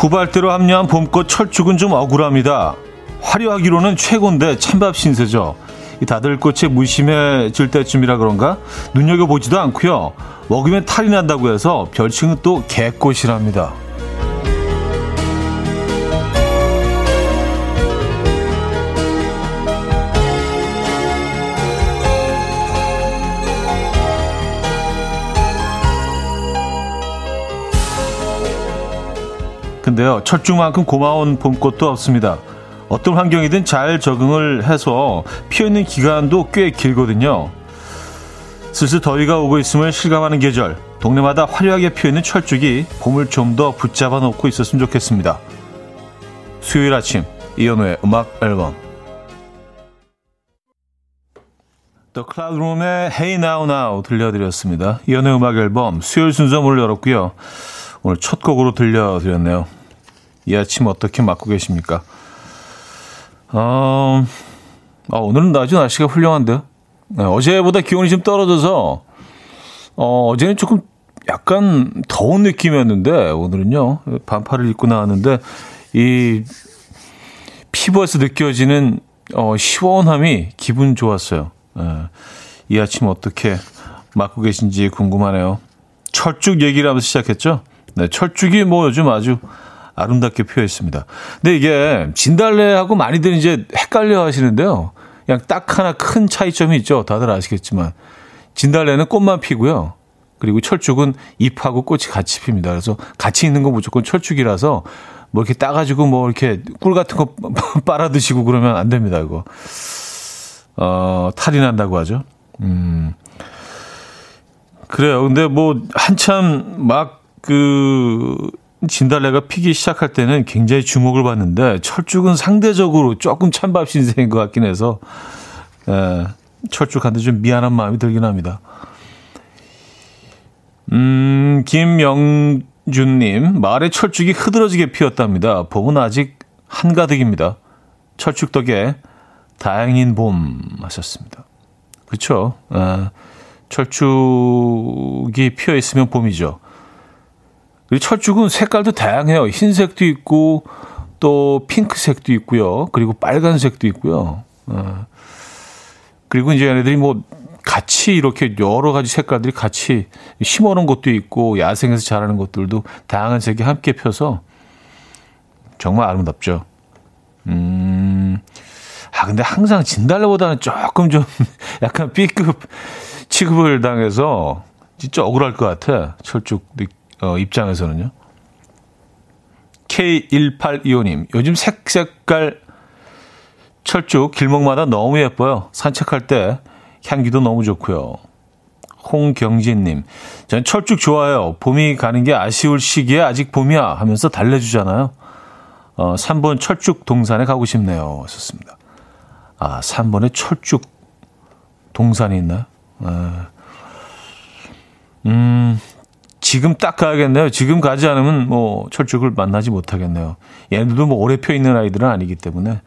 후발대로 합류한 봄꽃 철쭉은 좀 억울합니다. 화려하기로는 최고인데 찬밥 신세죠. 다들 꽃에 무심해질 때쯤이라 그런가 눈여겨보지도 않고요. 먹으면 탈이 난다고 해서 별칭은 또 개꽃이랍니다. 근데요, 철쭉만큼 고마운 봄꽃도 없습니다. 어떤 환경이든 잘 적응을 해서 피어있는 기간도 꽤 길거든요. 슬슬 더위가 오고 있음을 실감하는 계절, 동네마다 화려하게 피어있는 철쭉이 봄을 좀 더 붙잡아 놓고 있었으면 좋겠습니다. 수요일 아침, 이연우의 음악 앨범. Cloud Room의 Hey Now Now 들려드렸습니다. 이연우의 음악 앨범 수요일 순서 문을 열었고요. 오늘 첫 곡으로 들려드렸네요. 이 아침 어떻게 맞고 계십니까? 어, 아, 오늘은 아주 날씨가 훌륭한데요. 네, 어제보다 기온이 좀 떨어져서, 어, 어제는 조금 약간 더운 느낌이었는데, 오늘은요, 반팔을 입고 나왔는데, 이 피부에서 느껴지는, 어, 시원함이 기분 좋았어요. 네, 이 아침 어떻게 맞고 계신지 궁금하네요. 철쭉 얘기를 하면서 시작했죠? 네, 철쭉이 뭐 요즘 아주 아름답게 피어 있습니다. 근데 이게 진달래하고 많이들 이제 헷갈려 하시는데요. 그냥 딱 하나 큰 차이점이 있죠. 다들 아시겠지만. 진달래는 꽃만 피고요. 그리고 철쭉은 잎하고 꽃이 같이 핍니다. 그래서 같이 있는 건 무조건 철쭉이라서 뭐 이렇게 따가지고 뭐 이렇게 꿀 같은 거 빨아 드시고 그러면 안 됩니다. 이거. 어, 탈이 난다고 하죠. 음. 그래요. 근데 뭐 한참 막그 진달래가 피기 시작할 때는 굉장히 주목을 받는데 철쭉은 상대적으로 조금 찬밥 신세인 것 같긴 해서 에, 철쭉한테 좀 미안한 마음이 들긴 합니다. 음, 김영준님 말에 철쭉이 흐드러지게 피었답니다. 봄은 아직 한가득입니다. 철쭉 덕에 다행인 봄 하셨습니다. 그렇죠. 철쭉이 피어 있으면 봄이죠. 그리고 철쭉은 색깔도 다양해요. 흰색도 있고 또 핑크색도 있고요. 그리고 빨간색도 있고요. 어. 그리고 이제 얘네들이 뭐 같이 이렇게 여러 가지 색깔들이 같이 심어놓은 것도 있고 야생에서 자라는 것들도 다양한 색이 함께 펴서 정말 아름답죠. 음, 아, 근데 항상 진달래보다는 조금 좀 약간 B급 취급을 당해서 진짜 억울할 것 같아. 철쭉 어, 입장에서는요. K1825님, 요즘 색색깔 철쭉 길목마다 너무 예뻐요. 산책할 때 향기도 너무 좋고요. 홍경진님, 전 철쭉 좋아요. 봄이 가는 게 아쉬울 시기에 아직 봄이야 하면서 달래주잖아요. 어, 3번 철쭉 동산에 가고 싶네요. 썼습니다. 아, 3번에 철쭉 동산이 있나요? 아, 음, 지금 딱 가야겠네요. 지금 가지 않으면 뭐 철쭉을 만나지 못하겠네요. 얘네들도 뭐 오래 펴 있는 아이들은 아니기 때문에.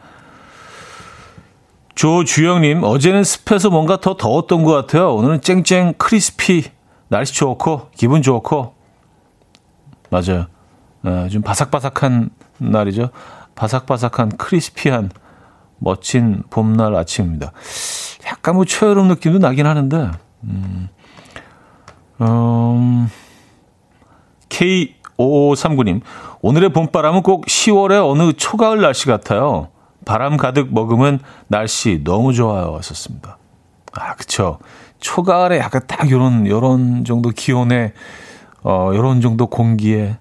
조주영님, 어제는 습해서 뭔가 더 더웠던 것 같아요. 오늘은 쨍쨍 크리스피, 날씨 좋고, 기분 좋고. 맞아요. 네, 좀 바삭바삭한 날이죠. 바삭바삭한 크리스피한 멋진 봄날 아침입니다. 약간 뭐 초여름 느낌도 나긴 하는데, 음, 음, K5539님, 오늘의 봄바람은 꼭 10월의 어느 초가을 날씨 같아요. 바람 가득 머금은 날씨 너무 좋아요. 하셨습니다. 아, 그쵸. 초가을에 약간 딱 요런, 요런 정도 기온에, 어, 요런 정도 공기에.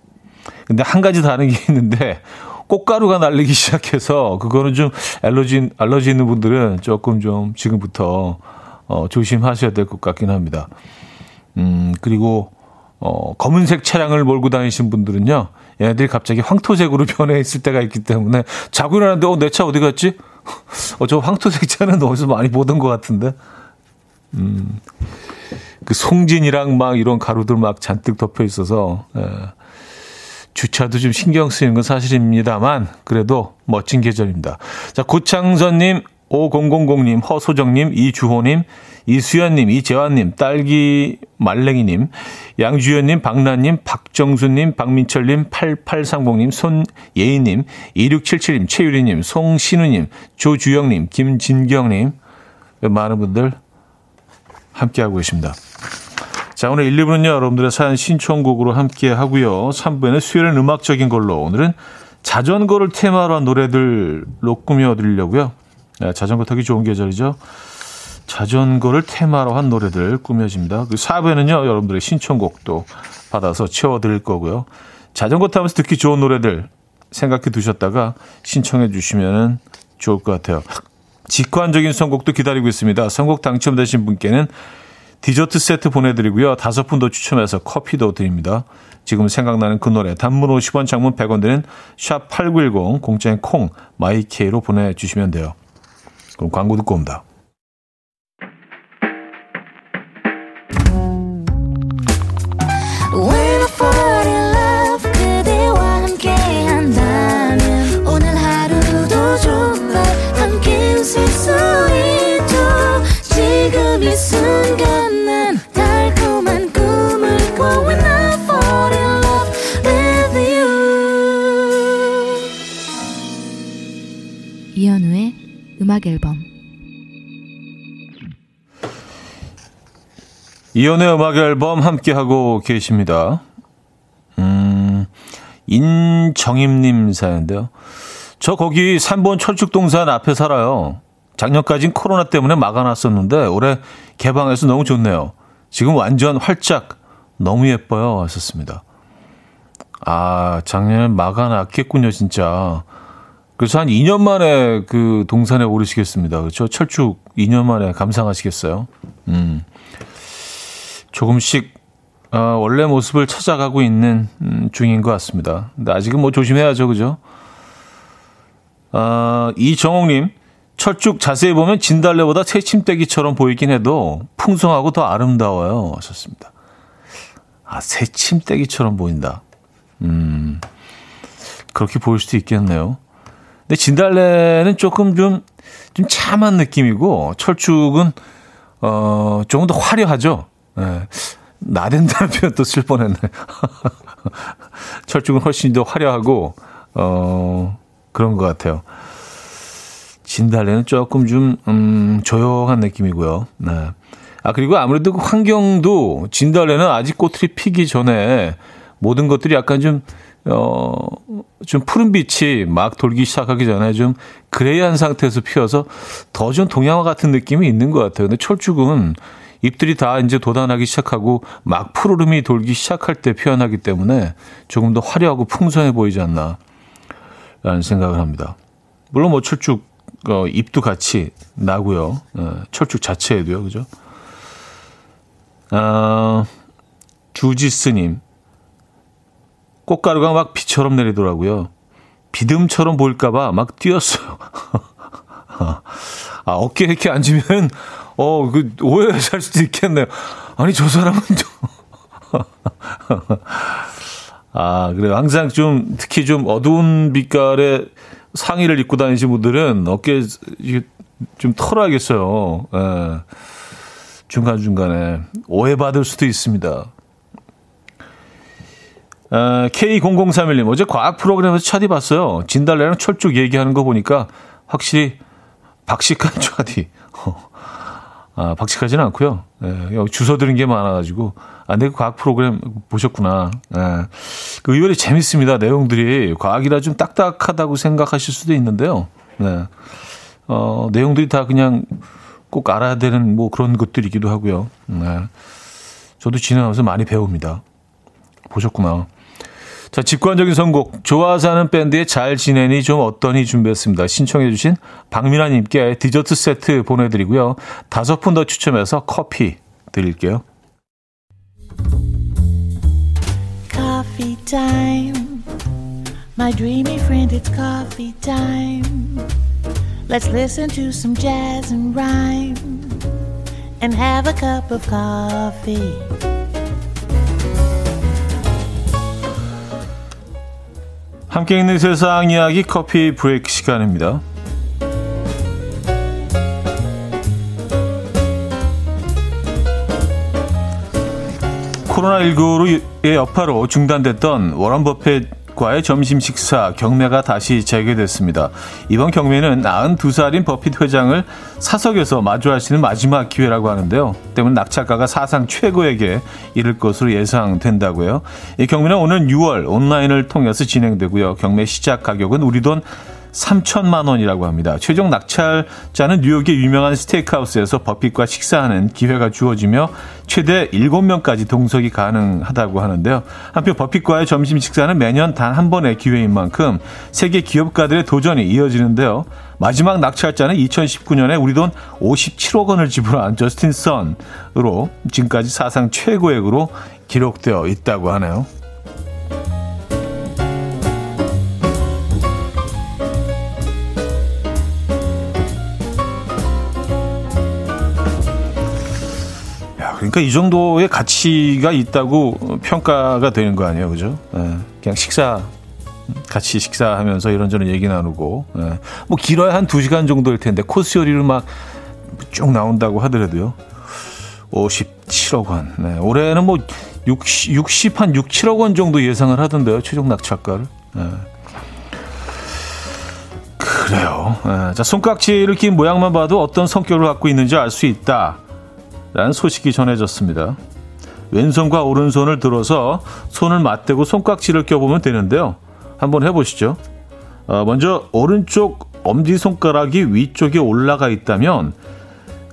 근데 한 가지 다른 게 있는데, 꽃가루가 날리기 시작해서, 그거는 좀 알러지, 알러지 있는 분들은 조금 좀 지금부터, 어, 조심하셔야 될 것 같긴 합니다. 음, 그리고, 어, 검은색 차량을 몰고 다니신 분들은요, 얘네들이 갑자기 황토색으로 변해 있을 때가 있기 때문에 자고 일어났는데, 어, 내 차 어디 갔지? 어, 저 황토색 차는 어디서 많이 보던 것 같은데? 음, 그 송진이랑 막 이런 가루들 막 잔뜩 덮여 있어서, 에, 예, 주차도 좀 신경 쓰이는 건 사실입니다만, 그래도 멋진 계절입니다. 자, 고창선님, 5000님, 허소정님, 이주호님, 이수연님, 이재환님, 딸기 말랭이님, 양주연님, 박나님, 박정수님, 박민철님, 8830님, 손예인님, 2677님, 최유리님, 송신우님, 조주영님, 김진경님, 많은 분들 함께하고 계십니다. 자, 오늘 1, 2부는요, 여러분들의 사연 신청곡으로 함께 하고요. 3부에는 수요일은 음악적인 걸로, 오늘은 자전거를 테마로 한 노래들로 꾸며드리려고요. 네, 자전거 타기 좋은 계절이죠. 자전거를 테마로 한 노래들 꾸며집니다. 그 4부에는요, 여러분들의 신청곡도 받아서 채워드릴 거고요. 자전거 타면서 듣기 좋은 노래들 생각해 두셨다가 신청해 주시면 좋을 것 같아요. 직관적인 선곡도 기다리고 있습니다. 선곡 당첨되신 분께는 디저트 세트 보내드리고요. 다섯 분 더 추첨해서 커피도 드립니다. 지금 생각나는 그 노래 단문 50원 장문 100원 드는 샵8910 공짜인 콩 마이케이로 보내주시면 돼요. 그럼 광고 듣고 옵니다. 음악 앨범 이연의 음악 앨범 함께 하고 계십니다. 음, 인정임님 사연인데요. 저 거기 3번 철쭉동산 앞에 살아요. 작년까진 코로나 때문에 막아놨었는데 올해 개방해서 너무 좋네요. 지금 완전 활짝 너무 예뻐요. 하셨습니다. 아, 작년에 막아놨겠군요, 진짜. 그래서 한 2년 만에 그 동산에 오르시겠습니다. 그렇죠? 철쭉 2년 만에 감상하시겠어요? 음. 조금씩 어, 원래 모습을 찾아가고 있는 음, 중인 것 같습니다. 근데 아직은 뭐 조심해야죠, 그죠? 어, 이정옥님, 철쭉 자세히 보면 진달래보다 새침대기처럼 보이긴 해도 풍성하고 더 아름다워요. 하셨습니다. 아, 새침대기처럼 보인다. 음, 그렇게 보일 수도 있겠네요. 근데 진달래는 조금 좀, 좀 참한 느낌이고, 철쭉은, 어, 조금 더 화려하죠. 예. 나댄다는 표현 또 쓸 뻔했네. 철쭉은 훨씬 더 화려하고, 어, 그런 것 같아요. 진달래는 조금 좀, 음, 조용한 느낌이고요. 네. 아, 그리고 아무래도 그 환경도 진달래는 아직 꽃이 피기 전에 모든 것들이 약간 좀, 어, 좀 푸른 빛이 막 돌기 시작하기 전에 좀 그레이한 상태에서 피어서 더 좀 동양화 같은 느낌이 있는 것 같아요. 근데 철쭉은 잎들이 다 이제 돋아나기 시작하고 막 푸르름이 돌기 시작할 때 피어나기 때문에 조금 더 화려하고 풍성해 보이지 않나 라는 생각을 합니다. 물론 뭐 철쭉 어, 잎도 같이 나고요. 어, 철쭉 자체에도요. 그죠? 아, 주지스님. 꽃가루가 막 비처럼 내리더라고요. 비듬처럼 보일까봐 막 뛰었어요. 아, 어깨에 이렇게 앉으면, 어, 그, 오해할 수도 있겠네요. 아니, 저 사람은 좀. 아, 그래요. 항상 좀, 특히 좀 어두운 빛깔의 상의를 입고 다니신 분들은 어깨 좀 털어야겠어요. 예. 중간중간에. 오해받을 수도 있습니다. 어, K0031님, 어제 과학 프로그램에서 차디 봤어요. 진달래랑 철쭉 얘기하는 거 보니까 확실히 박식한 차디. 아, 박식하지는 않고요. 예, 주워 들은 게 많아가지고. 아, 내가 과학 프로그램 보셨구나. 예. 그 의외로 재밌습니다. 내용들이. 과학이라 좀 딱딱하다고 생각하실 수도 있는데요. 네. 어, 내용들이 다 그냥 꼭 알아야 되는 뭐 그런 것들이기도 하고요. 네. 저도 진행하면서 많이 배웁니다. 보셨구나. 자, 직관적인 선곡. 좋아서 하는 밴드의 잘 지내니 좀 어떠니 준비했습니다. 신청해주신 박민아님께 디저트 세트 보내드리고요. 다섯 분 더 추첨해서 커피 드릴게요. Coffee time. My dreamy friend, it's coffee time. Let's listen to some jazz and rhyme and have a cup of coffee. 함께 있는 세상 이야기 커피 브레이크 시간입니다. 코로나19의 여파로 중단됐던 워런 버핏 과의 점심 식사 경매가 다시 재개됐습니다. 이번 경매는 92살인 버핏 회장을 사석에서 마주하시는 마지막 기회라고 하는데요. 때문에 낙찰가가 사상 최고에게 이를 것으로 예상된다고요. 이 경매는 오늘 6월 온라인을 통해서 진행되고요. 경매 시작 가격은 우리 돈 3천만 원이라고 합니다. 최종 낙찰자는 뉴욕의 유명한 스테이크하우스에서 버핏과 식사하는 기회가 주어지며 최대 7명까지 동석이 가능하다고 하는데요. 한편 버핏과의 점심 식사는 매년 단 한 번의 기회인 만큼 세계 기업가들의 도전이 이어지는데요. 마지막 낙찰자는 2019년에 우리 돈 57억 원을 지불한 저스틴 선으로 지금까지 사상 최고액으로 기록되어 있다고 하네요. 그러니까 이 정도의 가치가 있다고 평가가 되는 거 아니에요, 그죠? 예, 그냥 식사 같이 식사하면서 이런저런 얘기 나누고 예, 뭐 길어야 한 2시간 정도일 텐데 코스 요리를 막 쭉 나온다고 하더라도요. 57억 원. 네, 올해는 뭐 60, 60, 한 6, 7억 원 정도 예상을 하던데요. 최종 낙찰가를. 네. 그래요. 네, 자, 손깍지를 낀 모양만 봐도 어떤 성격을 갖고 있는지 알 수 있다. 라는 소식이 전해졌습니다. 왼손과 오른손을 들어서 손을 맞대고 손깍지를 껴보면 되는데요. 한번 해보시죠. 어, 먼저 오른쪽 엄지손가락이 위쪽에 올라가 있다면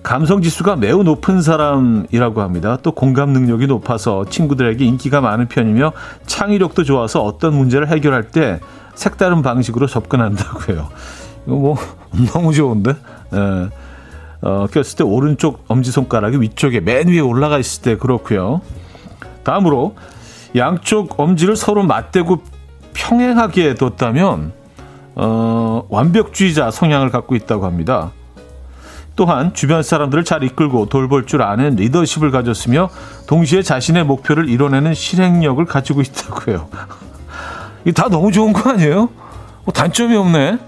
감성 지수가 매우 높은 사람이라고 합니다. 또 공감 능력이 높아서 친구들에게 인기가 많은 편이며 창의력도 좋아서 어떤 문제를 해결할 때 색다른 방식으로 접근한다고 해요. 이거 뭐 너무 좋은데? 예. 어, 꼈을 때 오른쪽 엄지손가락이 위쪽에 맨 위에 올라가 있을 때 그렇고요. 다음으로 양쪽 엄지를 서로 맞대고 평행하게 뒀다면 어, 완벽주의자 성향을 갖고 있다고 합니다. 또한 주변 사람들을 잘 이끌고 돌볼 줄 아는 리더십을 가졌으며 동시에 자신의 목표를 이뤄내는 실행력을 가지고 있다고 해요. 이게 다 너무 좋은 거 아니에요? 뭐 단점이 없네.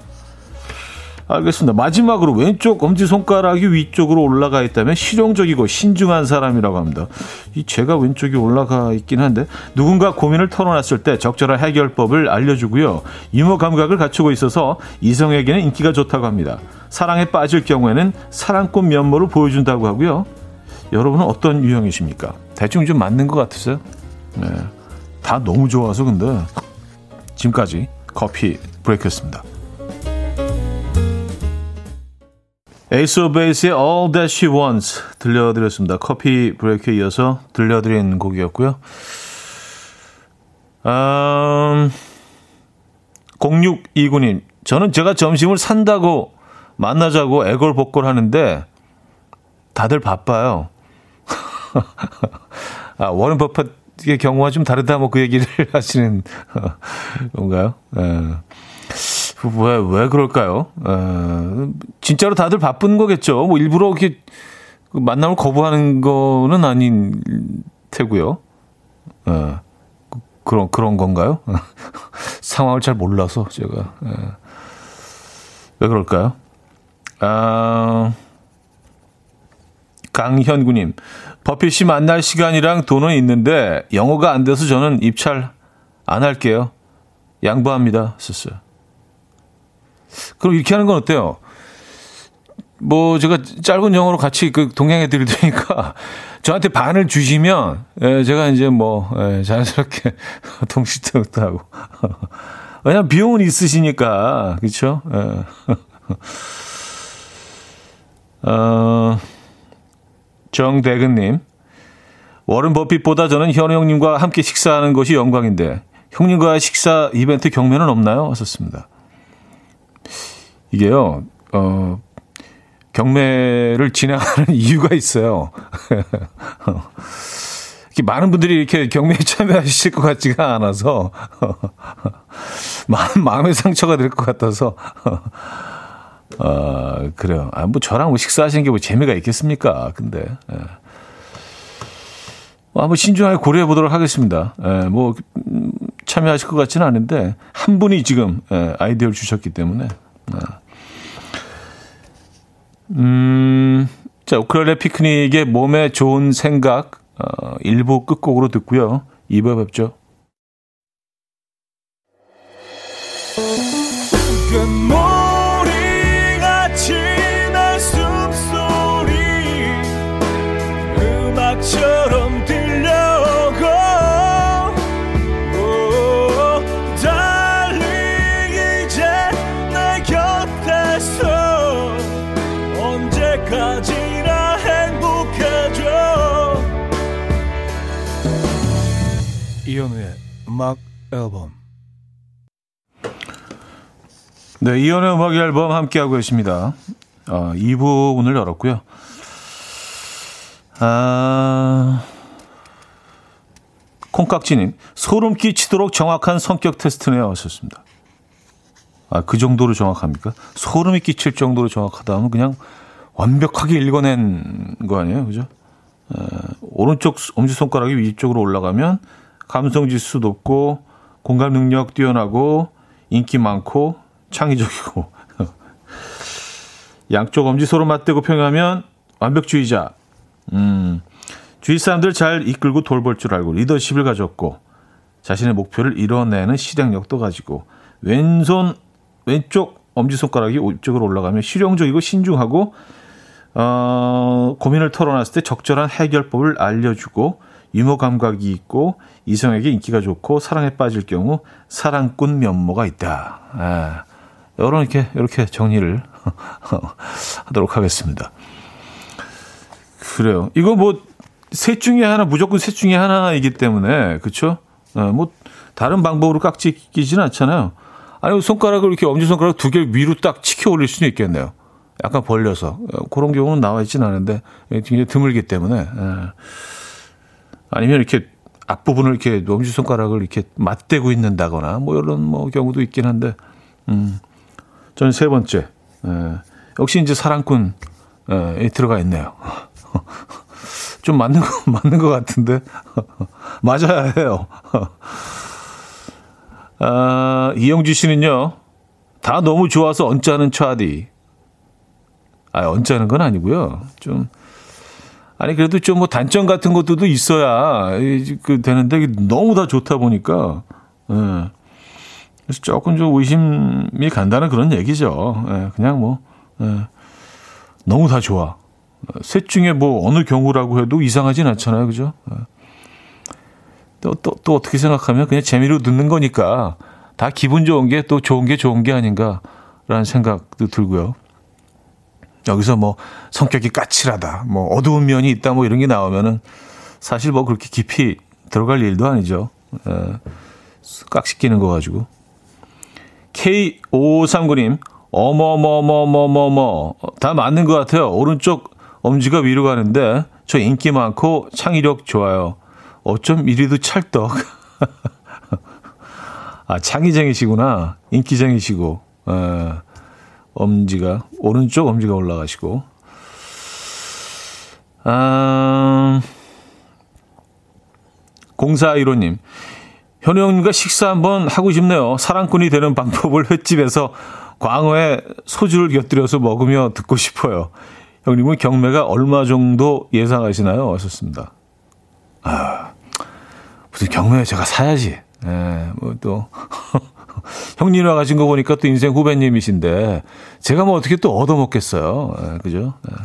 알겠습니다. 마지막으로 왼쪽 엄지손가락이 위쪽으로 올라가 있다면 실용적이고 신중한 사람이라고 합니다. 이 제가 왼쪽이 올라가 있긴 한데 누군가 고민을 털어놨을 때 적절한 해결법을 알려주고요. 유머 감각을 갖추고 있어서 이성에게는 인기가 좋다고 합니다. 사랑에 빠질 경우에는 사랑꾼 면모를 보여준다고 하고요. 여러분은 어떤 유형이십니까? 대충 좀 맞는 것 같으세요? 네. 다 너무 좋아서 근데 지금까지 coffee break였습니다. 에이스 오브 베이스의 All That She Wants 들려드렸습니다. coffee break에 이어서 들려드린 곡이었고요. 음, 0629님, 저는 제가 점심을 산다고 만나자고 애걸복걸 하는데 다들 바빠요. 아, 워런 버핏의 경우와 좀 다르다 뭐 그 얘기를 하시는 건가요? 네. 왜, 왜 그럴까요? 에, 진짜로 다들 바쁜 거겠죠. 뭐 일부러 이렇게 만남을 거부하는 거는 아닌 테고요. 에, 그런, 그런 건가요? 상황을 잘 몰라서 제가. 에, 왜 그럴까요? 아, 강현구님, 버핏이 만날 시간이랑 돈은 있는데 영어가 안 돼서 저는 입찰 안 할게요. 양보합니다. 썼어요. 그럼 이렇게 하는 건 어때요? 뭐 제가 짧은 영어로 같이 그 동행해 드릴 테니까 저한테 반을 주시면 예, 제가 이제 뭐 예, 자연스럽게 동시통도 하고 왜냐면 비용은 있으시니까 그렇죠? 예. 어, 정대근님 워른 버핏보다 저는 현우 형님과 함께 식사하는 것이 영광인데 형님과 식사 이벤트 경매는 없나요? 하셨습니다. 이게요, 어, 경매를 진행하는 이유가 있어요. 이렇게 많은 분들이 이렇게 경매에 참여하실 것 같지가 않아서, 마음, 마음의 상처가 될 것 같아서, 어, 그래요. 아, 뭐 저랑 뭐 식사하시는 게 뭐 재미가 있겠습니까? 근데, 예. 뭐 한번 신중하게 고려해 보도록 하겠습니다. 예, 뭐, 음, 참여하실 것 같지는 않은데, 한 분이 지금, 예, 아이디어를 주셨기 때문에, 예. 음, 자, 우크렐레 피크닉의 몸에 좋은 생각 어, 1부 끝곡으로 듣고요. 2부에 뵙죠. 음악 앨범 네, 이현우의 음악 앨범 함께하고 계십니다. 어, 2부 문을 열었고요. 아, 콩깍지님, 소름 끼치도록 정확한 성격 테스트네요. 하셨습니다. 아, 그 정도로 정확합니까? 소름이 끼칠 정도로 정확하다 면 그냥 완벽하게 읽어낸 거 아니에요? 그죠? 에, 오른쪽 엄지손가락이 위쪽으로 올라가면 감성 지수 높고 공감 능력 뛰어나고 인기 많고 창의적이고 양쪽 엄지 서로 맞대고 평하면 완벽주의자. 음. 주위 사람들 잘 이끌고 돌볼 줄 알고 리더십을 가졌고 자신의 목표를 이뤄내는 실행력도 가지고 왼손 왼쪽 엄지 손가락이 이쪽으로 올라가면 실용적이고 신중하고 어, 고민을 털어놨을 때 적절한 해결법을 알려주고 유머 감각이 있고 이성에게 인기가 좋고 사랑에 빠질 경우 사랑꾼 면모가 있다. 아, 여러 이렇게 이렇게 정리를 하도록 하겠습니다. 그래요. 이거 뭐 셋 중에 하나 무조건 셋 중에 하나이기 때문에 그렇죠. 어, 뭐 다른 방법으로 깍지 끼지는 않잖아요. 아니 손가락을 이렇게 엄지 손가락 두개 위로 딱 치켜 올릴 수는 있겠네요. 약간 벌려서 어, 그런 경우는 나와 있지는 않은데 굉장히 드물기 때문에. 예. 아니면 이렇게 앞부분을 이렇게 엄지손가락을 이렇게 맞대고 있는다거나 뭐 이런 뭐 경우도 있긴 한데, 음, 저는 세 번째, 에, 역시 이제 사랑꾼 에 들어가 있네요. 좀 맞는 거, 맞는 것 같은데. 맞아야 해요. 아, 이영주 씨는요, 다 너무 좋아서 언짢은 차디. 아, 언짢은 건 아니고요. 좀, 아니 그래도 좀 뭐 단점 같은 것들도 있어야 그 되는데 너무 다 좋다 보니까 예. 그래서 조금 좀 의심이 간다는 그런 얘기죠. 예. 그냥 뭐 예. 너무 다 좋아. 셋 중에 뭐 어느 경우라고 해도 이상하진 않잖아요, 그죠? 예. 또, 또, 또 어떻게 생각하면 그냥 재미로 듣는 거니까 다 기분 좋은 게 또 좋은 게 좋은 게 아닌가라는 생각도 들고요. 여기서 뭐 성격이 까칠하다, 뭐 어두운 면이 있다, 뭐 이런 게 나오면은 사실 뭐 그렇게 깊이 들어갈 일도 아니죠. 에, 깍시끼는 거 가지고. K5539님, 어머머머머머머. 다 맞는 것 같아요. 오른쪽 엄지가 위로 가는데 저 인기 많고 창의력 좋아요. 어쩜 이리도 찰떡. 아, 창의쟁이시구나. 인기쟁이시고. 에. 엄지가 오른쪽 엄지가 올라가시고 아, 0415님 현우 형님과 식사 한번 하고 싶네요. 사랑꾼이 되는 방법을 횟집에서 광어에 소주를 곁들여서 먹으며 듣고 싶어요. 형님은 경매가 얼마 정도 예상하시나요? 하셨습니다. 아, 무슨 경매 제가 사야지. 예, 뭐 또. 형님 와가신 거 보니까 또 인생 후배님이신데 제가 뭐 어떻게 또 얻어먹겠어요. 예, 그죠? 예.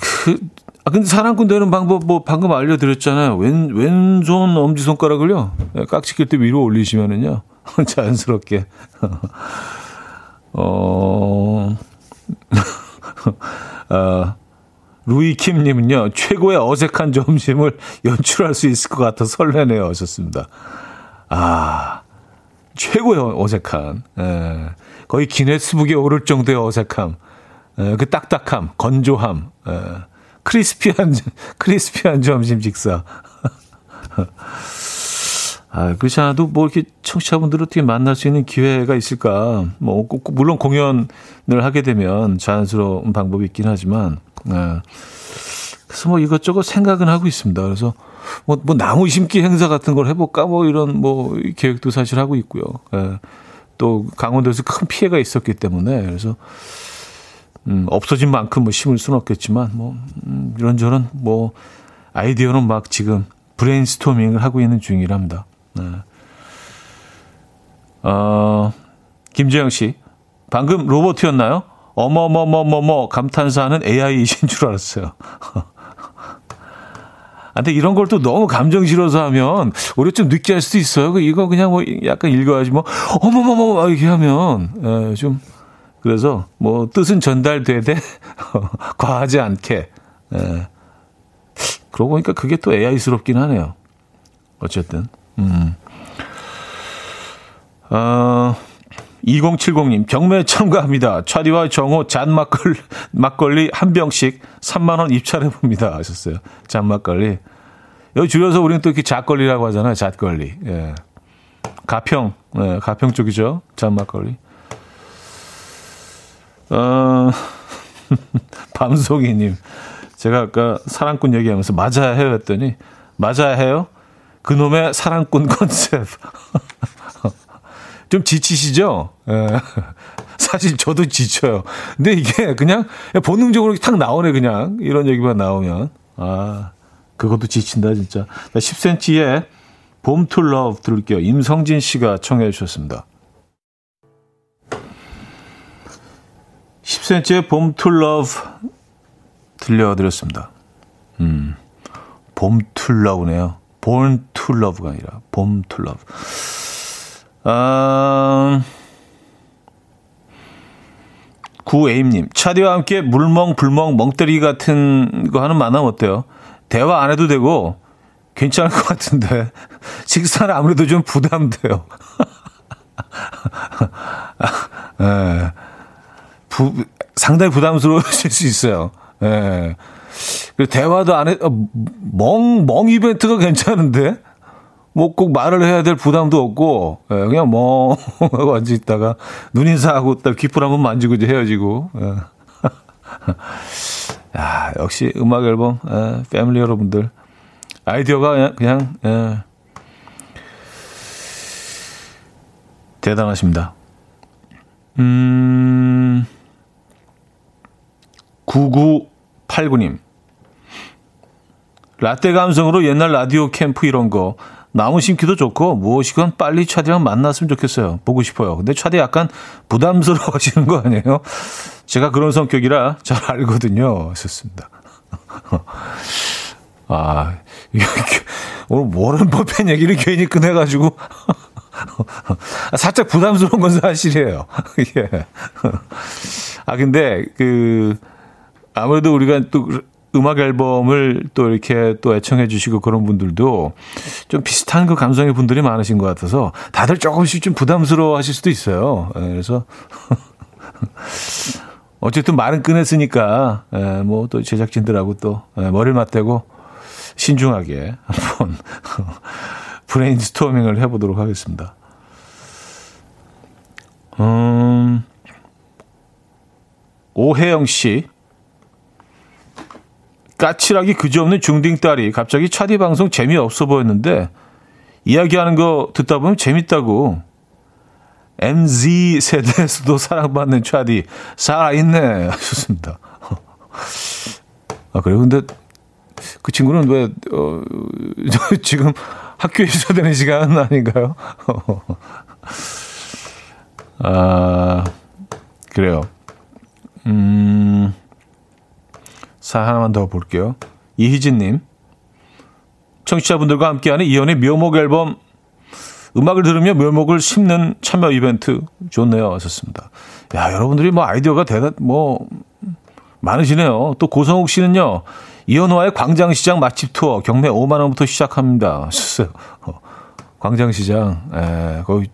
그, 아, 근데 사랑꾼 되는 방법 뭐 방금 알려드렸잖아요. 왼, 왼손 엄지손가락을요. 예, 깍지 낄 때 위로 올리시면은요. 자연스럽게. 어, 어, 루이킴님은요, 최고의 어색한 점심을 연출할 수 있을 것 같아 설레네요. 하셨습니다. 아, 최고의 어색한, 예, 거의 기네스북에 오를 정도의 어색함, 예, 그 딱딱함, 건조함, 예, 크리스피한, 크리스피한 점심 식사. 아, 그렇지 않아도 뭐 이렇게 청취자분들 어떻게 만날 수 있는 기회가 있을까? 뭐, 꼭, 물론 공연을 하게 되면 자연스러운 방법이 있긴 하지만, 예. 그래서 뭐 이것저것 생각은 하고 있습니다. 그래서 뭐, 뭐 나무 심기 행사 같은 걸 해볼까 뭐 이런 뭐 계획도 사실 하고 있고요. 예. 또 강원도에서 큰 피해가 있었기 때문에 그래서 음, 없어진 만큼 뭐 심을 수는 없겠지만 뭐 음, 이런저런 뭐 아이디어는 막 지금 브레인스토밍을 하고 있는 중이랍니다. 네. 어, 김재영 씨. 방금 로봇이었나요? 어머머머머머 감탄사하는 AI이신 줄 알았어요. 아, 근데 이런 걸 또 너무 감정 실어서 하면 오히려 좀 느끼할 수도 있어요. 그 이거 그냥 뭐 약간 읽어야지 뭐 어머머머 이렇게 하면 에, 예, 좀 그래서 뭐 뜻은 전달되되 과하지 않게 에. 예. 그러고 보니까 그게 또 AI스럽긴 하네요. 어쨌든 음. 어, 2070님, 경매 참가합니다. 차디와 정호 잔막걸리, 막걸리 한 병씩 3만원 입찰해봅니다. 하셨어요. 잔막걸리. 여기 줄여서 우리는 또 이렇게 잣걸리라고 하잖아요. 잣걸리. 예. 가평, 예, 가평 쪽이죠. 잔막걸리. 어, 밤송이님. 제가 아까 사랑꾼 얘기하면서 맞아야 해요 했더니, 맞아야 해요? 그놈의 사랑꾼 컨셉. 좀 지치시죠? 예. 사실 저도 지쳐요. 근데 이게 그냥 본능적으로 탁 나오네, 그냥. 이런 얘기만 나오면. 아, 그것도 지친다, 진짜. 10cm의 봄 to love 들을게요. 임성진 씨가 청해 주셨습니다. 10cm의 봄 to love 들려드렸습니다. 음, 봄 to love네요. born to love가 아니라 봄 to love. 아, 구에임님, 차디와 함께 물멍, 불멍, 멍때리 같은 거 하는 만남 어때요? 대화 안 해도 되고, 괜찮을 것 같은데, 식사는 아무래도 좀 부담돼요. 예. 부, 상당히 부담스러우실 수 있어요. 예. 그리고 대화도 안 해, 어, 멍, 멍 이벤트가 괜찮은데? 뭐 꼭 말을 해야 될 부담도 없고 예, 그냥 뭐 하고 앉아 있다가 눈 인사하고 딱 귓불 한번 만지고 이제 헤어지고. 예. 야, 역시 음악 앨범 예, 패밀리 여러분들 아이디어가 그냥, 그냥 예. 대단하십니다. 음, 9989님. 라떼 감성으로 옛날 라디오 캠프 이런 거 나무 심기도 좋고 무엇이건 빨리 차디랑 만났으면 좋겠어요. 보고 싶어요. 근데 차디 약간 부담스러워 하시는 거 아니에요? 제가 그런 성격이라 잘 알거든요. 좋습니다. 아, 오늘 모른 법한 얘기를 괜히 꺼내가지고 살짝 부담스러운 건 사실이에요. 예. 아 근데 그 아무래도 우리가 또 음악 앨범을 또 이렇게 또 애청해 주시고 그런 분들도 좀 비슷한 그 감성의 분들이 많으신 것 같아서 다들 조금씩 좀 부담스러워 하실 수도 있어요. 예, 그래서 어쨌든 말은 꺼냈으니까 예, 뭐또 제작진들하고 또 예, 머리를 맞대고 신중하게 한번 브레인스토밍을 해보도록 하겠습니다. 음, 오혜영 씨. 까칠하기 그지없는 중딩 딸이 갑자기 차디 방송 재미없어 보였는데 이야기하는 거 듣다 보면 재밌다고. MZ 세대에서도 사랑받는 차디 살아있네 하셨습니다. 아 그래요? 근데 그 친구는 왜 어, 지금 학교에 있어야 되는 시간 아닌가요? 아 그래요. 음. 사 하나만 더 볼게요. 이희진님. 청취자분들과 함께하는 이연의 묘목 앨범 음악을 들으며 묘목을 심는 참여 이벤트 좋네요. 하셨습니다. 야, 여러분들이 뭐 아이디어가 대단, 뭐, 많으시네요. 또 고성욱 씨는요, 이현화의 광장시장 맛집 투어 경매 5만원부터 시작합니다. 어, 광장시장, 에, 거기,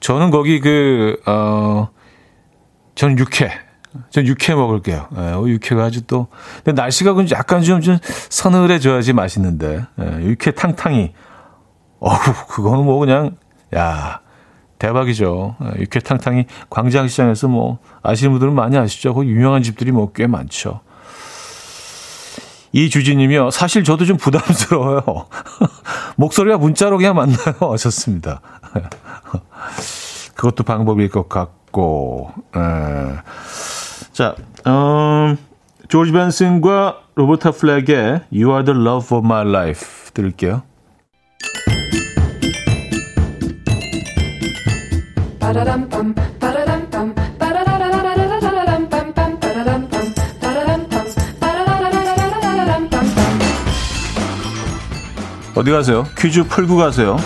저는 거기 그, 어, 저는 육회, 전 육회 먹을게요. 예, 어, 육회가 아주 또. 근데 날씨가 약간 좀, 좀 서늘해져야지 맛있는데. 예, 육회 탕탕이. 어우, 그거는 뭐 그냥, 야 대박이죠. 예, 육회 탕탕이 광장시장에서 뭐 아시는 분들은 많이 아시죠. 거기 유명한 집들이 뭐 꽤 많죠. 이 주지님이요. 사실 저도 좀 부담스러워요. 목소리가 문자로 그냥 만나요. 하셨습니다. 그것도 방법일 것 같고. 에. 자, 음, 조지 벤슨과 로버타 플렉의 You Are the Love of My Life 들을게요. 어디 가세요? 퀴즈 풀고 가세요.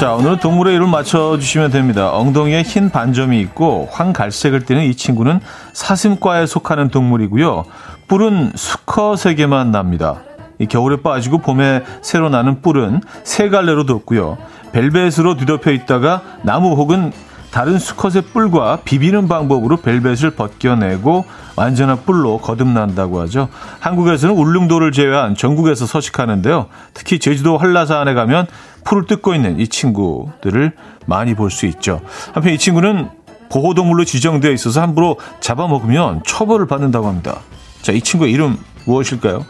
자, 오늘은 동물의 이름 맞춰주시면 됩니다. 엉덩이에 흰 반점이 있고 황갈색을 띠는 이 친구는 사슴과에 속하는 동물이고요. 뿔은 수컷에게만 납니다. 이 겨울에 빠지고 봄에 새로 나는 뿔은 세 갈래로 돋고요. 벨벳으로 뒤덮여 있다가 나무 혹은 다른 수컷의 뿔과 비비는 방법으로 벨벳을 벗겨내고 완전한 뿔로 거듭난다고 하죠. 한국에서는 울릉도를 제외한 전국에서 서식하는데요. 특히 제주도 한라산에 가면 풀을 뜯고 있는 이 친구들을 많이 볼 수 있죠. 한편 이 친구는 보호동물로 지정되어 있어서 함부로 잡아먹으면 처벌을 받는다고 합니다. 자, 이 친구의 이름 무엇일까요?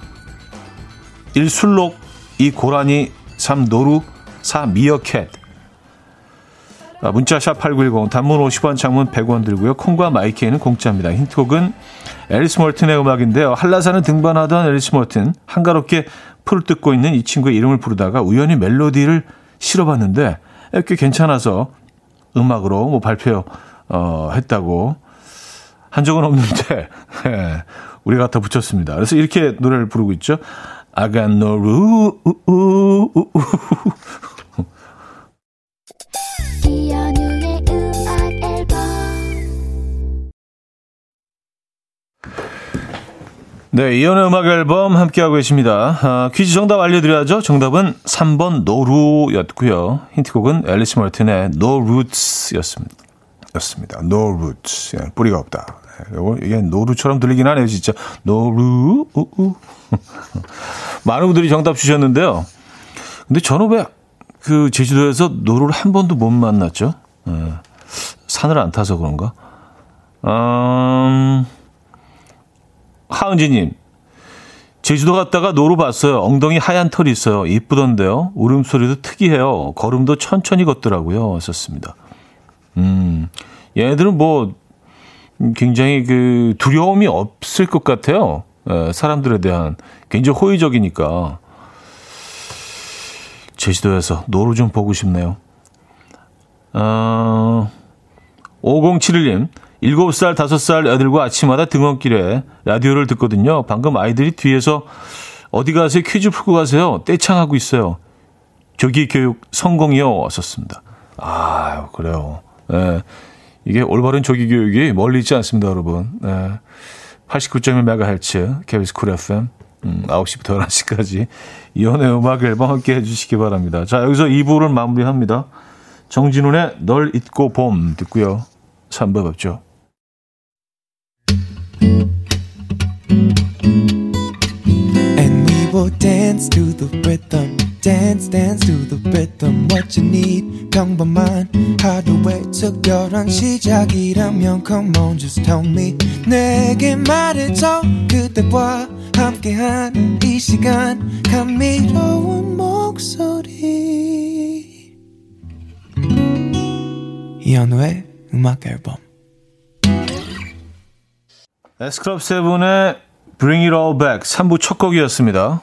1. 순록 2. 고라니 3. 노루 4. 미어캣 아, 문자 샵 8910 단문 50원 장문 100원 들고요. 콩과 my K는 공짜입니다. 힌트곡은 앨리스 멀튼의 음악인데요. 한라산을 등반하던 앨리스 멀튼 한가롭게 풀을 뜯고 있는 이 친구의 이름을 부르다가 우연히 멜로디를 실어봤는데 꽤 괜찮아서 음악으로 뭐 발표 어, 했다고 한 적은 없는데 예, 우리가 갖다 붙였습니다. 그래서 이렇게 노래를 부르고 있죠. I got no ru, 네, 이현우의 음악 앨범 함께하고 계십니다. 아, 퀴즈 정답 알려드려야죠. 정답은 3번 노루였고요. 힌트곡은 앨리스 멀튼의 No Roots였습니다. 였습니다. No Roots. 예, 뿌리가 없다. 네, 요거 이게 노루처럼 들리긴 하네요, 진짜. 노루. 우우. 많은 분들이 정답 주셨는데요. 근데 저는 왜 그 제주도에서 노루를 한 번도 못 만났죠? 예, 산을 안 타서 그런가? 음... 하은지님, 제주도 갔다가 노루 봤어요. 엉덩이 하얀 털이 있어요. 이쁘던데요. 울음소리도 특이해요. 걸음도 천천히 걷더라고요. 썼습니다. 음, 얘네들은 뭐, 굉장히 그 두려움이 없을 것 같아요. 에, 사람들에 대한 굉장히 호의적이니까. 제주도에서 노루 좀 보고 싶네요. 어, 5071님, 7살, 5살 애들과 아침마다 등원길에 라디오를 듣거든요. 방금 아이들이 뒤에서 어디 가세요? 퀴즈 풀고 가세요. 떼창하고 있어요. 조기 교육 성공이요. 왔었습니다. 아, 그래요. 네. 이게 올바른 조기 교육이 멀리 있지 않습니다, 여러분. 네. 89.1MHz, KBS 쿨 FM. 음, 9시부터 11시까지 이혼의 음악 앨범 함께 해주시기 바랍니다. 자, 여기서 2부를 마무리합니다. 정진훈의 널 잊고 봄 듣고요. 3부 뵙죠. will dance to the rhythm. Dance, dance to the rhythm. What you need, 평범한 하루의 특별한 시작이라면 Come on, just tell me. 내게 말해줘. 그대와 함께한 이 시간. 감미로운 목소리. 이현우의 음악 앨범. 에스크럽 세븐의 Bring It All Back 3부 첫 곡이었습니다.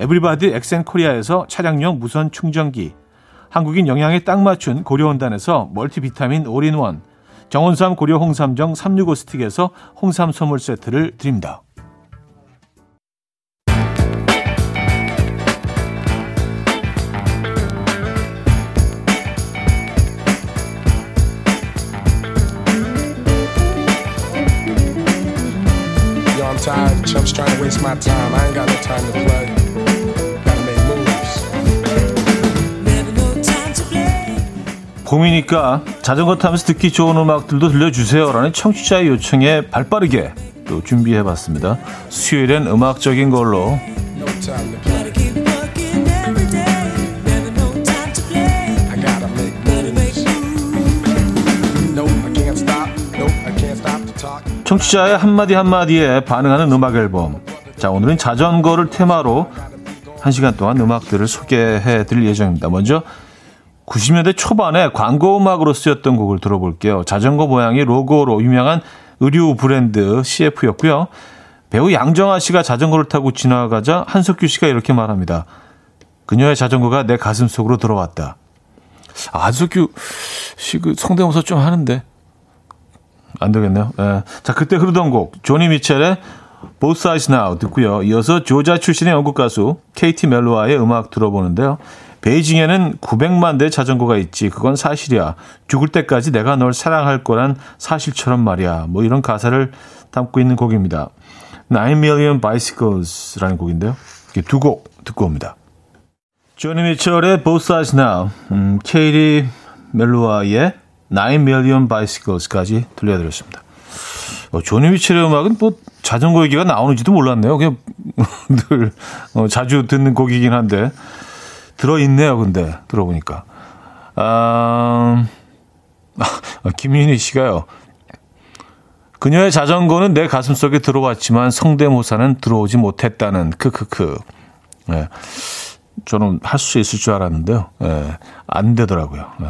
에브리바디 엑센코리아에서 차량용 무선 충전기 한국인 영양에 딱 맞춘 고려원단에서 멀티비타민 올인원 정원삼 고려 홍삼정 365 스틱에서 홍삼 선물 세트를 드립니다. Chumps trying to waste my time. I ain't got no time to play. 봄이니까 자전거 타면서 듣기 좋은 음악들도 들려주세요라는 청취자의 요청에 발빠르게 또 준비해봤습니다. 수요일엔 음악적인 걸로. 청취자의 한마디 한마디에 반응하는 음악 앨범. 자, 오늘은 자전거를 테마로 한 시간 동안 음악들을 소개해 드릴 예정입니다. 먼저 90년대 초반에 광고 음악으로 쓰였던 곡을 들어볼게요. 자전거 모양의 로고로 유명한 의류 브랜드 CF였고요. 배우 양정아 씨가 자전거를 타고 지나가자 한석규 씨가 이렇게 말합니다. 그녀의 자전거가 내 가슴 속으로 들어왔다. 아, 한석규 씨 그 성대모사 좀 하는데 안 되겠네요. 예. 자, 그때 흐르던 곡 조니 미첼의 Both Sides Now 듣고요. 이어서 조자 출신의 영국 가수 케이티 멜로아의 음악 들어보는데요. 베이징에는 900만 대 자전거가 있지. 그건 사실이야. 죽을 때까지 내가 널 사랑할 거란 사실처럼 말이야. 뭐 이런 가사를 담고 있는 곡입니다. 9 Million Bicycles라는 곡인데요. 두 곡 듣고 옵니다. 조니 미첼의 Both Sides Now, 음, 케이티 멜로아의 9 million bicycles까지 들려드렸습니다. 어, 조니 미첼의 음악은 뭐 자전거 얘기가 나오는지도 몰랐네요. 그냥 늘 어, 자주 듣는 곡이긴 한데 들어있네요. 근데 들어보니까 아, 아 김윤희 씨가요. 그녀의 자전거는 내 가슴 속에 들어왔지만 성대모사는 들어오지 못했다는 크크크. 네. 저는 할 수 있을 줄 알았는데요. 네. 안 되더라고요. 네.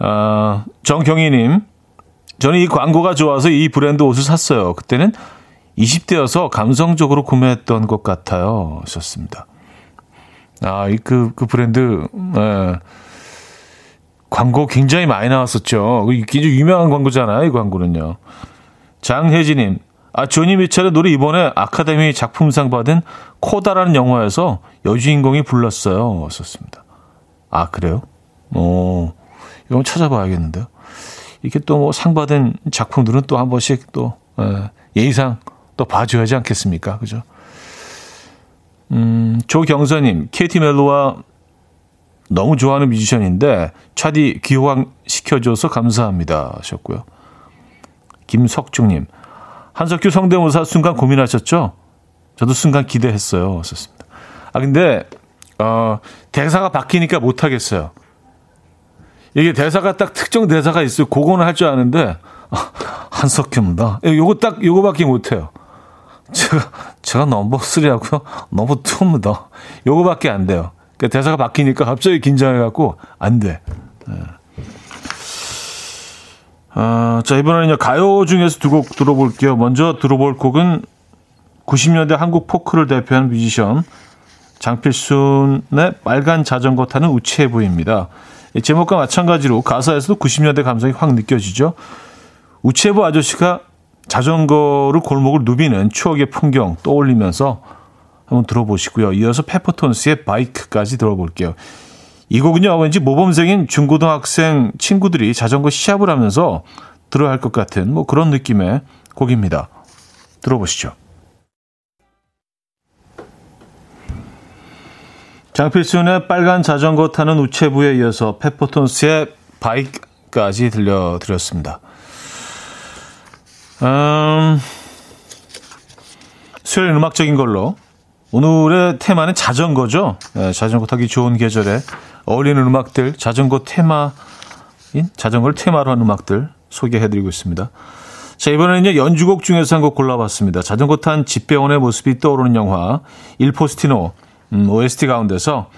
어, 정경희님, 저는 이 광고가 좋아서 이 브랜드 옷을 샀어요. 그때는 20대여서 감성적으로 구매했던 것 같아요. 하셨습니다. 아, 이, 그, 그 브랜드, 예. 광고 굉장히 많이 나왔었죠. 굉장히 유명한 광고잖아요, 이 광고는요. 장혜진님, 아, 조니 미첼의 노래 이번에 아카데미 작품상 받은 코다라는 영화에서 여주인공이 불렀어요. 썼습니다. 아, 그래요? 오, 이건 찾아봐야겠는데요. 이렇게 또 뭐 상 받은 작품들은 또 한 번씩 또 예, 예의상 또 봐줘야 하지 않겠습니까? 그죠? 음, 조경선님, 케이티 멜로와 너무 좋아하는 뮤지션인데 차디 기호강 시켜줘서 감사합니다 하셨고요. 김석중님, 한석규 성대모사 순간 고민하셨죠? 저도 순간 기대했어요. 하셨습니다. 아 근데 어, 대사가 바뀌니까 못 하겠어요. 이게 대사가 딱 특정 대사가 있어요. 그거는 할 줄 아는데 한석규입니다. 예, 요거 딱 요거밖에 못 해요. 제가 제가 넘버 3하고요. 넘버 2입니다. 요거밖에 안 돼요. 그러니까 대사가 바뀌니까 갑자기 긴장해갖고 안 돼. 네. 아, 자 이번에는 가요 중에서 두 곡 들어볼게요. 먼저 들어볼 곡은 90년대 한국 포크를 대표하는 뮤지션 장필순의 빨간 자전거 타는 우체부입니다. 제목과 마찬가지로 가사에서도 90년대 감성이 확 느껴지죠. 우체부 아저씨가 자전거를 골목을 누비는 추억의 풍경 떠올리면서 한번 들어보시고요. 이어서 페퍼톤스의 바이크까지 들어볼게요. 이 곡은요, 왠지 모범생인 중고등학생 친구들이 자전거 시합을 하면서 들어야 할 것 같은 뭐 그런 느낌의 곡입니다. 들어보시죠. 장필순의 빨간 자전거 타는 우체부에 이어서 페퍼톤스의 바이크까지 들려드렸습니다. 음, 수요일 음악적인 걸로. 오늘의 테마는 자전거죠. 네, 자전거 타기 좋은 계절에 어울리는 음악들, 자전거 테마인 자전거를 테마로 한 음악들 소개해드리고 있습니다. 자, 이번에는요, 연주곡 중에서 한 곡 골라봤습니다. 자전거 탄 집배원의 모습이 떠오르는 영화, 일포스티노, 음, OST 가운데서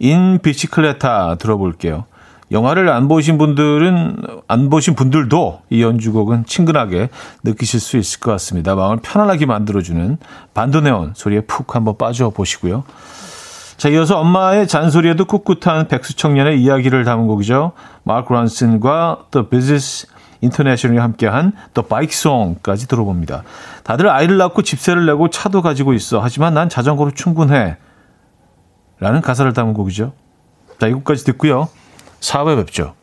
인 비치클레타 들어볼게요. 영화를 안 보신 분들은, 안 보신 분들도 이 연주곡은 친근하게 느끼실 수 있을 것 같습니다. 마음을 편안하게 만들어주는 반도네온 소리에 푹 한번 빠져 보시고요. 자, 이어서 엄마의 잔소리에도 꿋꿋한 백수 청년의 이야기를 담은 곡이죠. 마크 론슨과 The Business International이 함께한 Bike Song까지 들어봅니다. 다들 아이를 낳고 집세를 내고 차도 가지고 있어. 하지만 난 자전거로 충분해. 라는 가사를 담은 곡이죠. 자, 이 곡까지 듣고요. 4부에 뵙죠.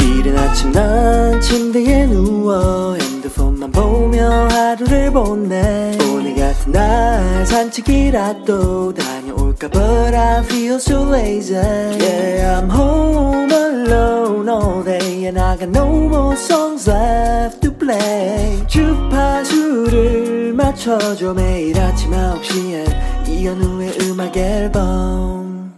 이른 아침 난 침대에 누워 핸드폰만 보며 하루를 보내 오늘 같은 날 산책이라도 다 But I feel so lazy Yeah I'm home alone all day And I got no more songs left to play 주파수를 맞춰줘 매일 아침 9시에 이현우의 음악 앨범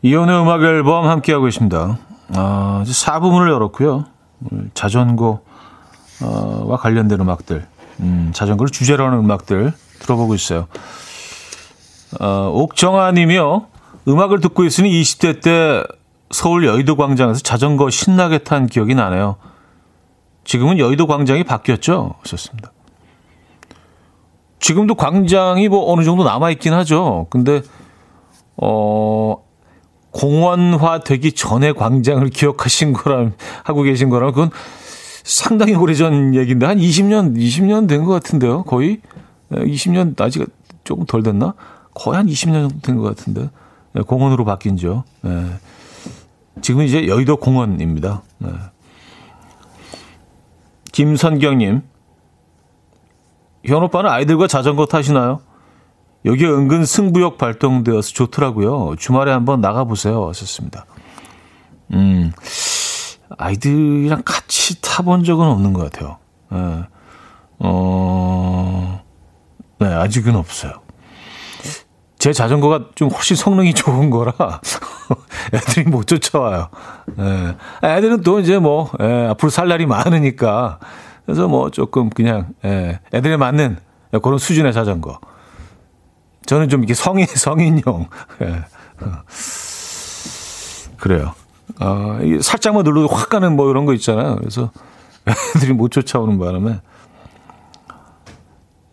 이현우의 음악 앨범 함께하고 있습니다 아, 이제 4부문을 열었고요 자전거와 관련된 음악들 음, 자전거를 주제로 하는 음악들 들어보고 있어요. 어, 옥정아 님이요. 음악을 듣고 있으니 20대 때 서울 여의도 광장에서 자전거 신나게 탄 기억이 나네요. 지금은 여의도 광장이 바뀌었죠? 하셨습니다. 지금도 광장이 뭐 어느 정도 남아있긴 하죠. 근데, 어, 공원화 되기 전에 광장을 기억하신 거라 하고 계신 거라면 그건 상당히 오래전 얘기인데 한 20년 20년 된 것 같은데요. 거의 20년 아직 조금 덜 됐나? 거의 한 20년 정도 된 것 같은데 예, 공원으로 바뀐죠. 네. 지금 이제 여의도 공원입니다. 네. 김선경님, 현 오빠는 아이들과 자전거 타시나요? 여기 은근 승부욕 발동되어서 좋더라고요. 주말에 한번 나가보세요. 하셨습니다. 음, 아이들이랑 같이 타본 적은 없는 것 같아요. 네. 어, 네, 아직은 없어요. 제 자전거가 좀 훨씬 성능이 좋은 거라 애들이 못 쫓아와요. 예. 애들은 또 이제 뭐 예, 앞으로 살 날이 많으니까 그래서 뭐 조금 그냥 예, 애들에 맞는 그런 수준의 자전거. 저는 좀 이렇게 성인 성인용. 예. 그래요. 아, 살짝만 눌러도 확 가는 뭐 이런 거 있잖아요. 그래서 애들이 못 쫓아오는 바람에.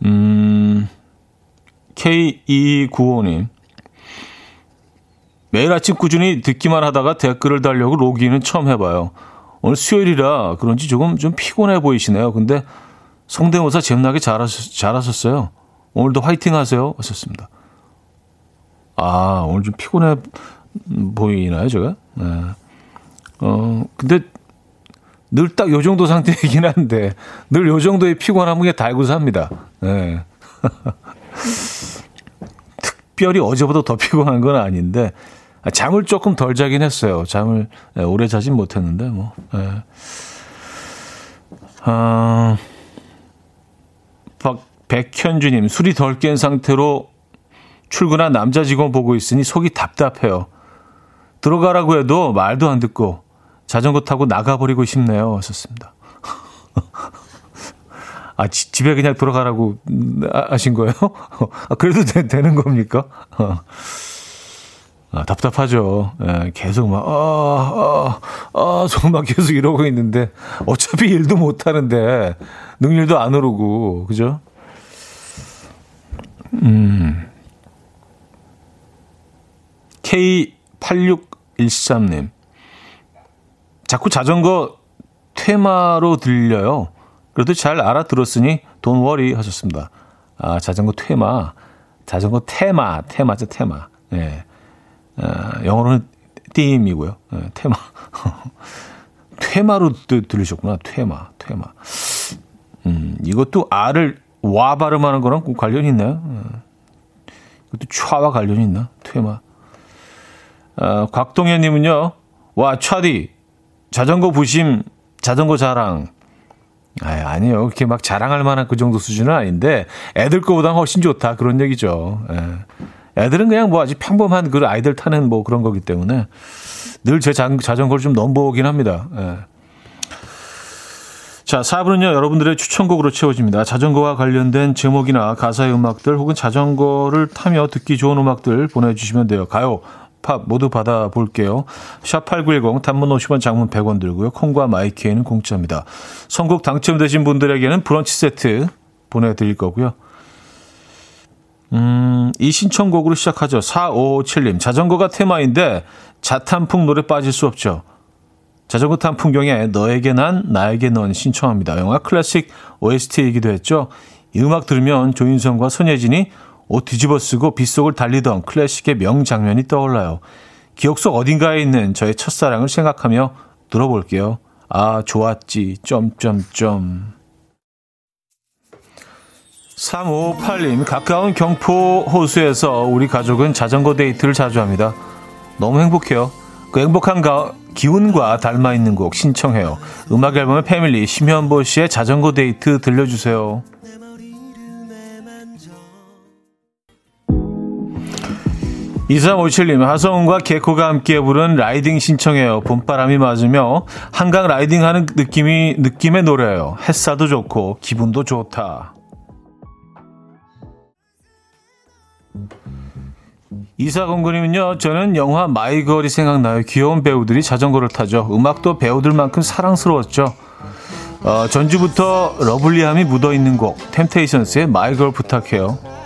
음, K2295님. 매일 아침 꾸준히 듣기만 하다가 댓글을 달려고 로그인은 처음 해봐요. 오늘 수요일이라 그런지 조금 좀 피곤해 보이시네요. 근데 성대모사 재미나게 잘하셨, 잘하셨어요. 오늘도 화이팅 하세요. 하셨습니다. 아, 오늘 좀 피곤해 보이나요, 제가? 네. 어, 근데 늘 딱 요 정도 상태이긴 한데 늘 요 정도의 피곤함에 달고 삽니다. 네. 특별히 어제보다 더 피곤한 건 아닌데 아, 잠을 조금 덜 자긴 했어요. 잠을 네, 오래 자진 못했는데 뭐. 네. 아, 박 백현주님 술이 덜 깬 상태로 출근한 남자 직원 보고 있으니 속이 답답해요. 들어가라고 해도 말도 안 듣고 자전거 타고 나가버리고 싶네요. 하셨습니다. 아, 지, 집에 그냥 돌아가라고 하신 거예요? 아, 그래도 되, 는 겁니까? 아, 답답하죠. 예, 계속 막, 아, 아, 아, 정말 계속 이러고 있는데, 어차피 일도 못 하는데, 능률도 안 오르고, 그죠? 음. K8613님. 자꾸 자전거 테마로 들려요. 그래도 잘 알아들었으니 돈 워리 하셨습니다. 아, 자전거 테마. 자전거 테마, 테마죠, 테마. 예. 아, 영어로는 띠임이고요. 예, 테마. 테마로 들으셨구나. 테마, 테마. 음, 이것도 R을 와 발음하는 거랑 관련이 있나요? 예. 이것도 촤와 관련이 있나? 테마. 어, 곽동현님은요, 와, 차디, 자전거 부심, 자전거 자랑. 아, 아니요. 그렇게 막 자랑할 만한 그 정도 수준은 아닌데, 애들 거보다 훨씬 좋다. 그런 얘기죠. 예. 애들은 그냥 뭐 아주 평범한 그 아이들 타는 뭐 그런 거기 때문에 늘 제 자전거를 좀 넘보긴 합니다. 예. 자, 4부는요, 여러분들의 추천곡으로 채워집니다. 자전거와 관련된 제목이나 가사의 음악들 혹은 자전거를 타며 듣기 좋은 음악들 보내주시면 돼요. 가요, 팝 모두 받아볼게요. 샵8910 단문 50원 장문 100원 들고요. 콩과 마이키에는 공짜입니다. 선곡 당첨되신 분들에게는 브런치 세트 보내드릴 거고요. 음, 이 신청곡으로 시작하죠. 4557님. 자전거가 테마인데 자탄풍 노래 빠질 수 없죠. 자전거 탄 풍경에 너에게 난 나에게 넌 신청합니다. 영화 클래식 OST이기도 했죠. 이 음악 들으면 조인성과 손예진이 옷 뒤집어 쓰고 빗속을 달리던 클래식의 명장면이 떠올라요. 기억 속 어딘가에 있는 저의 첫사랑을 생각하며 들어볼게요. 아, 좋았지. 점점점. 3558님, 가까운 경포 호수에서 우리 가족은 자전거 데이트를 자주 합니다. 너무 행복해요. 그 행복한 가, 기운과 닮아 있는 곡 신청해요. 음악 앨범의 패밀리 심현보 씨의 자전거 데이트 들려주세요. 이삼오칠님 하성운과 개코가 함께 부른 Riding 신청해요. 봄바람이 맞으며 한강 riding 하는 느낌이 느낌의 노래예요. 햇살도 좋고 기분도 좋다. 이사공군님은요, 저는 영화 My Girl이 생각나요. 귀여운 배우들이 자전거를 타죠. 음악도 배우들만큼 사랑스러웠죠. 어, 전주부터 lovely함이 묻어있는 곡, 템테이션스의 My Girl 부탁해요.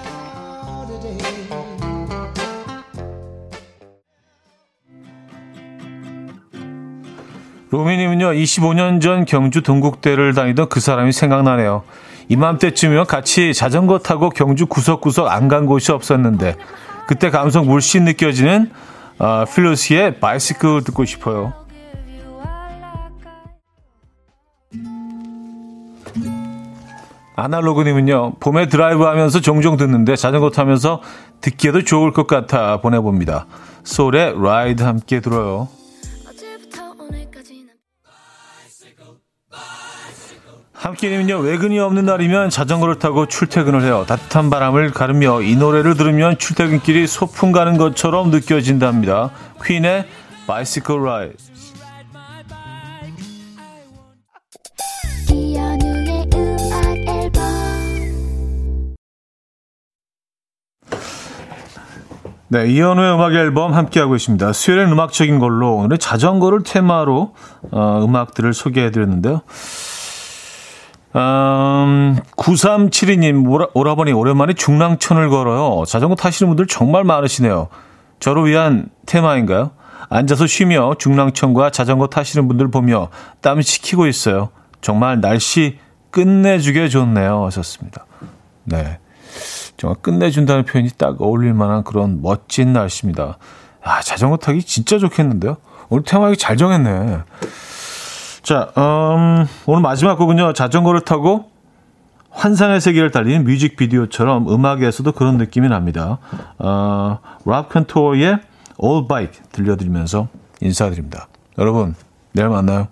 로미님은요, 25년 전 경주 동국대를 다니던 그 사람이 생각나네요. 이맘때쯤이면 같이 자전거 타고 경주 구석구석 안 간 곳이 없었는데, 그때 감성 물씬 느껴지는 어, 필로시의 Bicycle 듣고 싶어요. 아날로그님은요, 봄에 드라이브 하면서 종종 듣는데 자전거 타면서 듣기에도 좋을 것 같아 보내봅니다. 소울의 라이드 함께 들어요. 함께님은요 외근이 없는 날이면 자전거를 타고 출퇴근을 해요. 따뜻한 바람을 가르며 이 노래를 들으면 출퇴근길이 소풍 가는 것처럼 느껴진답니다. 퀸의 Bicycle Ride. 네, 이현우의 음악 앨범 함께하고 있습니다. 수요일은 음악적인 걸로 오늘 자전거를 테마로 어, 음악들을 소개해드렸는데요. 음, 9372님, 오라, 오라버니, 오랜만에 중랑천을 걸어요. 자전거 타시는 분들 정말 많으시네요. 저를 위한 테마인가요? 앉아서 쉬며 중랑천과 자전거 타시는 분들 보며 땀 식히고 있어요. 정말 날씨 끝내주게 좋네요. 하셨습니다. 네. 정말 끝내준다는 표현이 딱 어울릴 만한 그런 멋진 날씨입니다. 아, 자전거 타기 진짜 좋겠는데요? 오늘 테마 잘 정했네. 자, 음, 오늘 마지막 곡은요. 자전거를 타고 환상의 세계를 달리는 뮤직비디오처럼 음악에서도 그런 느낌이 납니다. 어, 랍 컨토어의 All Bike 들려드리면서 인사드립니다. 여러분, 내일 만나요.